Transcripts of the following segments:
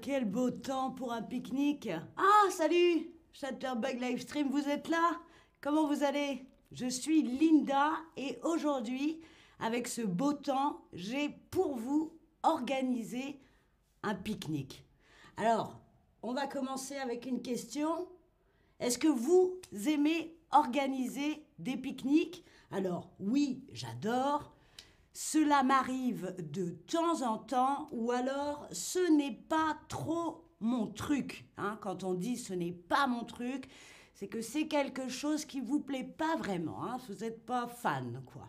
quel beau temps pour un pique-nique. Ah, salut Chatterbug Livestream, vous êtes là? Comment vous allez? Je suis Linda et aujourd'hui, avec ce beau temps, j'ai pour vous organisé un pique-nique. Alors, on va commencer avec une question. Est-ce que vous aimez organiser des pique-niques? Alors, oui, j'adore. Cela m'arrive de temps en temps ou alors ce n'est pas trop mon truc. Hein. Quand on dit ce n'est pas mon truc, c'est que c'est quelque chose qui vous plaît pas vraiment. Hein. Vous n'êtes pas fan, quoi.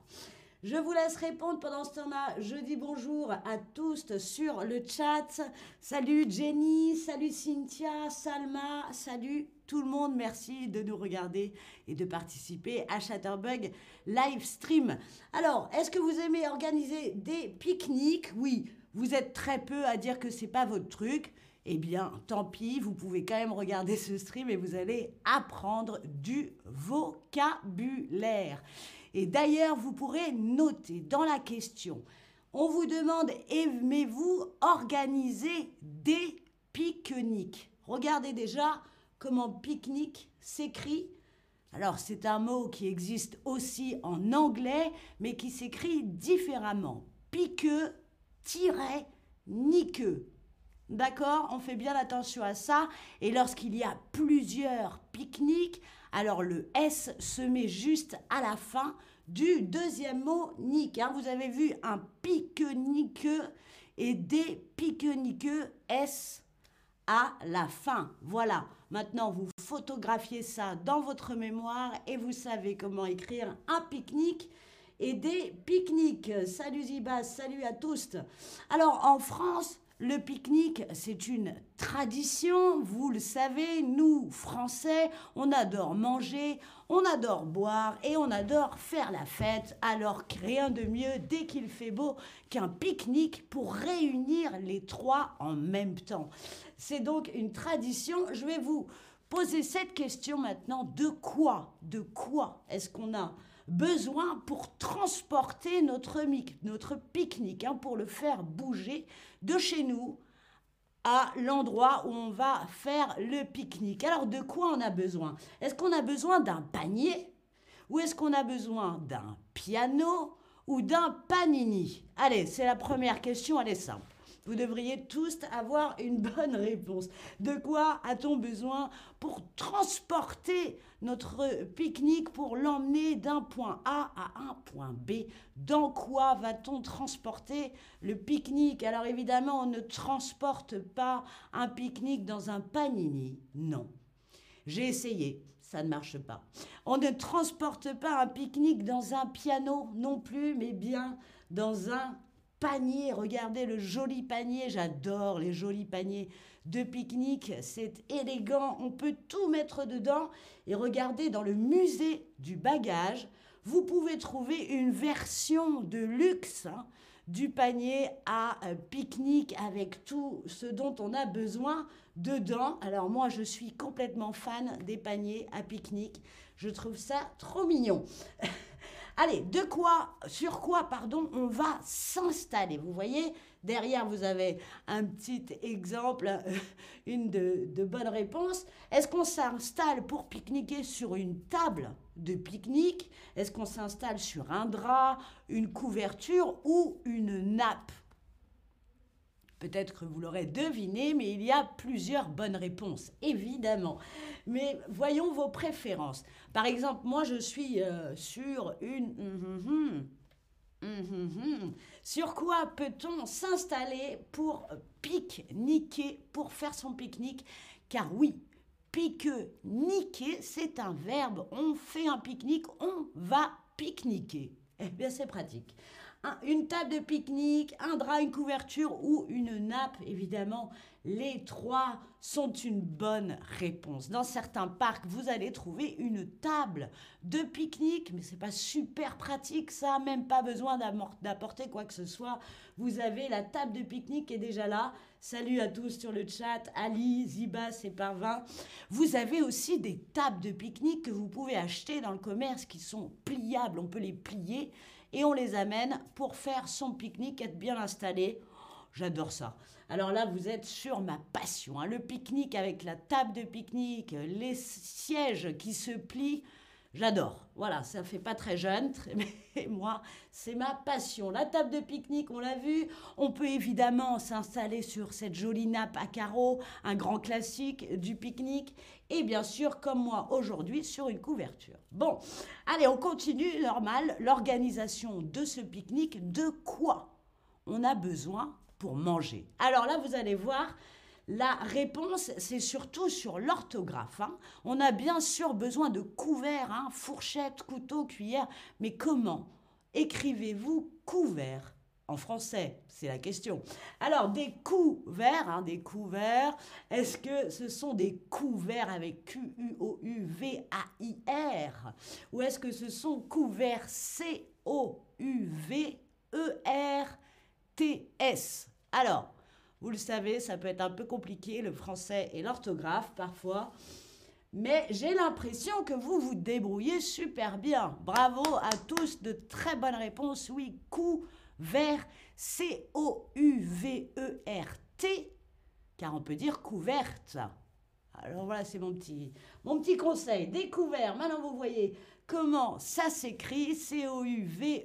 Je vous laisse répondre pendant ce temps-là. Je dis bonjour à tous sur le chat. Salut Jenny, salut Cynthia, Salma, salut tout le monde. Merci de nous regarder et de participer à Chatterbug live stream. Alors, est-ce que vous aimez organiser des pique-niques? Oui, vous êtes très peu à dire que c'est pas votre truc. Eh bien, tant pis, vous pouvez quand même regarder ce stream et vous allez apprendre du vocabulaire. Et d'ailleurs, vous pourrez noter dans la question, on vous demande, aimez-vous organiser des pique-niques? Regardez déjà comment pique-nique s'écrit. Alors, c'est un mot qui existe aussi en anglais, mais qui s'écrit différemment. Piqueux, niqueux. D'accord? On fait bien attention à ça. Et lorsqu'il y a plusieurs pique-niques, alors le S se met juste à la fin du deuxième mot nique. Hein. Vous avez vu un pique-niqueux et des pique-niqueux S à la fin. Voilà. Maintenant, vous photographiez ça dans votre mémoire et vous savez comment écrire un pique-nique et des pique-niques. Salut Zibas, salut à tous. Alors, en France, le pique-nique, c'est une tradition, vous le savez, nous, Français, on adore manger, on adore boire et on adore faire la fête, alors rien de mieux dès qu'il fait beau qu'un pique-nique pour réunir les trois en même temps. C'est donc une tradition, je vais vous poser cette question maintenant, de quoi, de quoi est-ce qu'on a besoin pour transporter notre, notre pique-nique, hein, pour le faire bouger de chez nous à l'endroit où on va faire le pique-nique? Alors de quoi on a besoin? Est-ce qu'on a besoin d'un panier? Ou est-ce qu'on a besoin d'un piano? Ou d'un panini? Allez, c'est la première question, elle est simple. Vous devriez tous avoir une bonne réponse. De quoi a-t-on besoin pour transporter notre pique-nique, pour l'emmener d'un point A à un point B? Dans quoi va-t-on transporter le pique-nique? Alors évidemment, on ne transporte pas un pique-nique dans un panini. Non. J'ai essayé, ça ne marche pas. On ne transporte pas un pique-nique dans un piano non plus, mais bien dans un panier. Regardez le joli panier. J'adore les jolis paniers de pique-nique. C'est élégant. On peut tout mettre dedans. Et regardez dans le musée du bagage, vous pouvez trouver une version de luxe hein, du panier à euh, pique-nique avec tout ce dont on a besoin dedans. Alors moi, je suis complètement fan des paniers à pique-nique. Je trouve ça trop mignon. Allez, de quoi, sur quoi, pardon, on va s'installer. Vous voyez, derrière, vous avez un petit exemple, une de, de bonnes réponses. Est-ce qu'on s'installe pour pique-niquer sur une table de pique-nique? Est-ce qu'on s'installe sur un drap, une couverture ou une nappe? Peut-être que vous l'aurez deviné, mais il y a plusieurs bonnes réponses, évidemment. Mais voyons vos préférences. Par exemple, moi, je suis euh, sur une... Hum, hum, hum. Sur quoi peut-on s'installer pour pique-niquer, pour faire son pique-nique? Car oui, pique-niquer, c'est un verbe. On fait un pique-nique, on va pique-niquer. Eh bien, c'est pratique une table de pique-nique, un drap, une couverture ou une nappe, évidemment. Les trois sont une bonne réponse. Dans certains parcs, vous allez trouver une table de pique-nique, mais c'est pas super pratique, ça, même pas besoin d'apporter quoi que ce soit. Vous avez la table de pique-nique qui est déjà là. Salut à tous sur le chat, Ali, Ziba, c'est Parvin. Vous avez aussi des tables de pique-nique que vous pouvez acheter dans le commerce qui sont pliables, on peut les plier et on les amène pour faire son pique-nique, être bien installé. j'adore ça. Alors là, vous êtes sur ma passion. Hein. Le pique-nique avec la table de pique-nique, les sièges qui se plient. J'adore. Voilà, ça fait pas très jeune, mais moi, c'est ma passion. La table de pique-nique, on l'a vu. On peut évidemment s'installer sur cette jolie nappe à carreaux, un grand classique du pique-nique. Et bien sûr, comme moi aujourd'hui, sur une couverture. Bon, allez, on continue, normal. L'organisation de ce pique-nique, de quoi on a besoin pour manger Alors là, vous allez voir, la réponse, c'est surtout sur l'orthographe. Hein. On a bien sûr besoin de couverts, hein, fourchette, couteau, cuillère, mais comment écrivez-vous couvert en français C'est la question. Alors, des couverts, hein, des couverts, est-ce que ce sont des couverts avec Q-U-O-U-V-A-I-R? Ou est-ce que ce sont couverts C-O-U-V-E-R-T-S? Alors, vous le savez, ça peut être un peu compliqué, le français et l'orthographe parfois. Mais j'ai l'impression que vous vous débrouillez super bien. Bravo à tous, de très bonnes réponses. Oui, couvert, C-O-U-V-E-R-T, car on peut dire couverte. Alors voilà, c'est mon petit, mon petit conseil. Découvert, maintenant vous voyez comment ça s'écrit, C-O-U-V-E-R-T-S.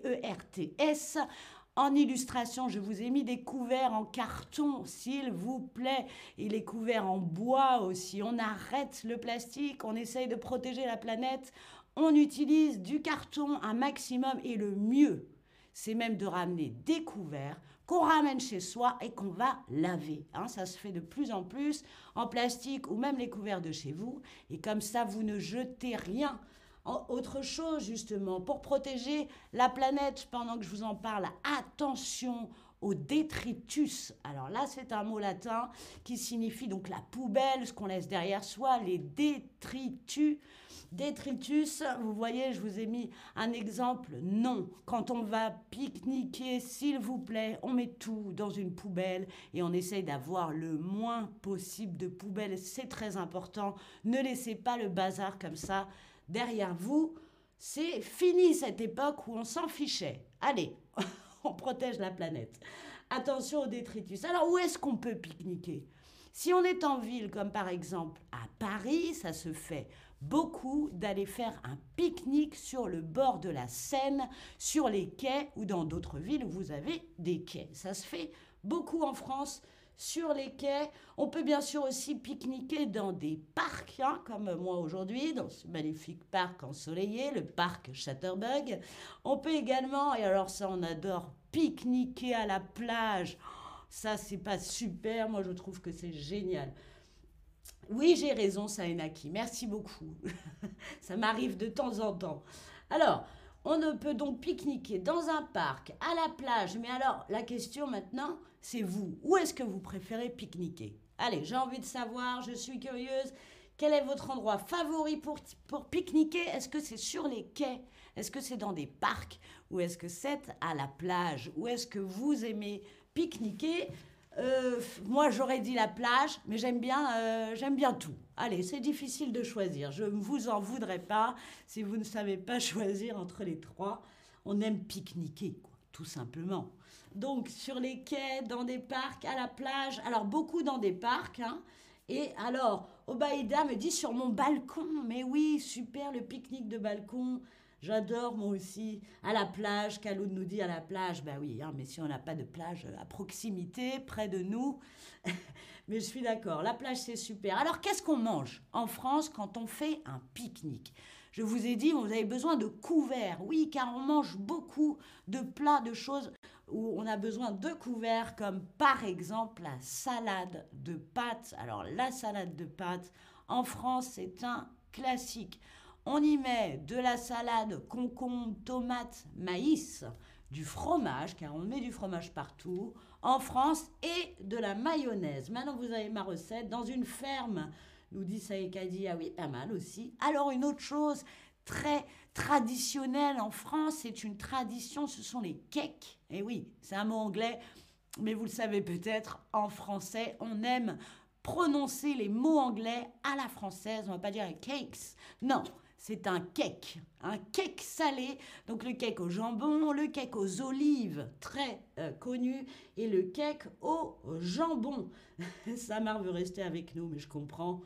En illustration, je vous ai mis des couverts en carton, s'il vous plaît, et les couverts en bois aussi. On arrête le plastique, on essaye de protéger la planète, on utilise du carton un maximum et le mieux, c'est même de ramener des couverts qu'on ramène chez soi et qu'on va laver. Hein. ça se fait de plus en plus en plastique ou même les couverts de chez vous. Et comme ça, vous ne jetez rien autre chose, justement, pour protéger la planète, pendant que je vous en parle, attention au détritus. Alors là, c'est un mot latin qui signifie donc la poubelle, ce qu'on laisse derrière soi, les détritus. Détritus, vous voyez, je vous ai mis un exemple. Non, quand on va pique-niquer, s'il vous plaît, on met tout dans une poubelle et on essaye d'avoir le moins possible de poubelles. C'est très important. Ne laissez pas le bazar comme ça derrière vous, c'est fini cette époque où on s'en fichait. Allez, on protège la planète. Attention aux détritus. Alors où est-ce qu'on peut pique-niquer? Si on est en ville, comme par exemple à Paris, ça se fait beaucoup d'aller faire un pique-nique sur le bord de la Seine, sur les quais ou dans d'autres villes où vous avez des quais. Ça se fait beaucoup en France sur les quais. On peut bien sûr aussi pique-niquer dans des parcs, hein, comme moi aujourd'hui, dans ce magnifique parc ensoleillé, le parc Chatterbug. On peut également, et alors ça on adore, pique-niquer à la plage. Ça, c'est pas super, moi je trouve que c'est génial. Oui, j'ai raison, Saenaki, merci beaucoup. ça m'arrive de temps en temps. Alors, on ne peut donc pique-niquer dans un parc, à la plage. Mais alors, la question maintenant, c'est vous. Où est-ce que vous préférez pique-niquer? Allez, j'ai envie de savoir, je suis curieuse. Quel est votre endroit favori pour, pique-niquer? Est-ce que c'est sur les quais? Est-ce que c'est dans des parcs? Ou est-ce que c'est à la plage? Où est-ce que vous aimez pique-niquer? Euh, moi, j'aurais dit la plage, mais j'aime bien, euh, bien tout. Allez, c'est difficile de choisir. Je ne vous en voudrais pas si vous ne savez pas choisir entre les trois. On aime pique-niquer, tout simplement. Donc, sur les quais, dans des parcs, à la plage. Alors, beaucoup dans des parcs. Hein. Et alors, Obaïda me dit sur mon balcon. Mais oui, super, le pique-nique de balcon. J'adore moi aussi. À la plage, Kaloud nous dit à la plage, ben oui, hein, mais si on n'a pas de plage à proximité, près de nous. mais je suis d'accord, la plage c'est super. Alors qu'est-ce qu'on mange en France quand on fait un pique-nique? Je vous ai dit, vous avez besoin de couverts. Oui, car on mange beaucoup de plats, de choses où on a besoin de couverts, comme par exemple la salade de pâtes. Alors la salade de pâtes, en France, c'est un classique. On y met de la salade, concombre, tomate, maïs, du fromage, car on met du fromage partout, en France, et de la mayonnaise. Maintenant, vous avez ma recette dans une ferme, nous dit Saïkadi. Ah oui, pas mal aussi. Alors, une autre chose très traditionnelle en France, c'est une tradition, ce sont les cakes. Et eh oui, c'est un mot anglais, mais vous le savez peut-être, en français, on aime prononcer les mots anglais à la française. On va pas dire cakes. Non, c'est un cake, un cake salé. Donc le cake au jambon, le cake aux olives, très euh, connu, et le cake au jambon. Samar veut rester avec nous, mais je comprends.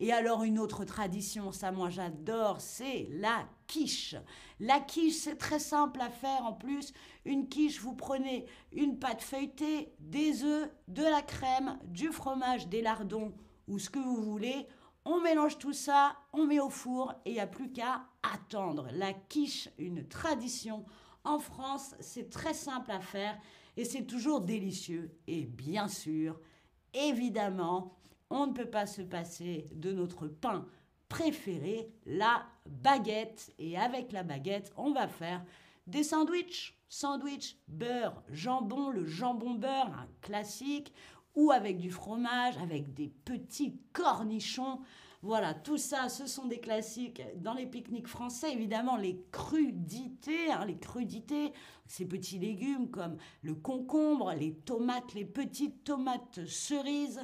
Et alors une autre tradition, ça moi j'adore, c'est la quiche. La quiche, c'est très simple à faire en plus. Une quiche, vous prenez une pâte feuilletée, des œufs, de la crème, du fromage, des lardons ou ce que vous voulez. On mélange tout ça, on met au four et il n'y a plus qu'à attendre. La quiche, une tradition en France, c'est très simple à faire et c'est toujours délicieux. Et bien sûr, évidemment, on ne peut pas se passer de notre pain préféré, la baguette. Et avec la baguette, on va faire des sandwichs. Sandwich, beurre, jambon, le jambon beurre, un classique, ou avec du fromage, avec des petits cornichons. Voilà, tout ça, ce sont des classiques dans les pique-niques français. Évidemment, les crudités, hein, les crudités, ces petits légumes comme le concombre, les tomates, les petites tomates cerises,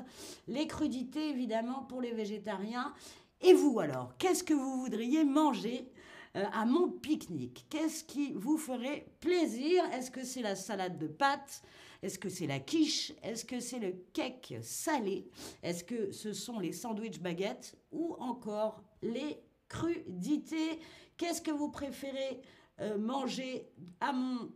les crudités, évidemment, pour les végétariens. Et vous alors, qu'est-ce que vous voudriez manger euh, à mon pique-nique? Qu'est-ce qui vous ferait plaisir? Est-ce que c'est la salade de pâtes? Est-ce que c'est la quiche? Est-ce que c'est le cake salé? Est-ce que ce sont les sandwichs baguettes Ou encore les crudités? Qu'est-ce que vous préférez euh, manger à mon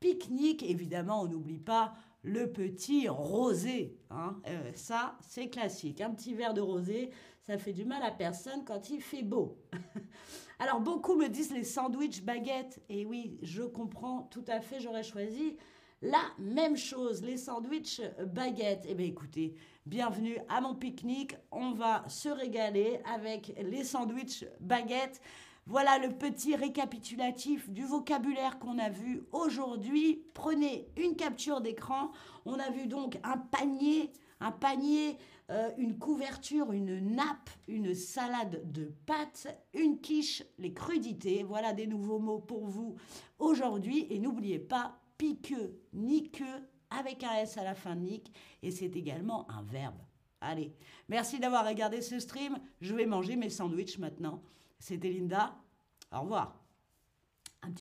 pique-nique? Évidemment, on n'oublie pas le petit rosé. Hein. Euh, ça, c'est classique. Un petit verre de rosé, ça fait du mal à personne quand il fait beau. Alors, beaucoup me disent les sandwichs baguettes. Et oui, je comprends tout à fait, j'aurais choisi la même chose, les sandwichs baguettes. Eh bien écoutez, bienvenue à mon pique-nique. On va se régaler avec les sandwichs baguettes. Voilà le petit récapitulatif du vocabulaire qu'on a vu aujourd'hui. Prenez une capture d'écran. On a vu donc un panier, un panier, euh, une couverture, une nappe, une salade de pâtes, une quiche, les crudités. Voilà des nouveaux mots pour vous aujourd'hui. Et n'oubliez pas, piqueux, niqueux, avec un S à la fin de nique, et c'est également un verbe. Allez, merci d'avoir regardé ce stream. Je vais manger mes sandwichs maintenant. C'était Linda. Au revoir.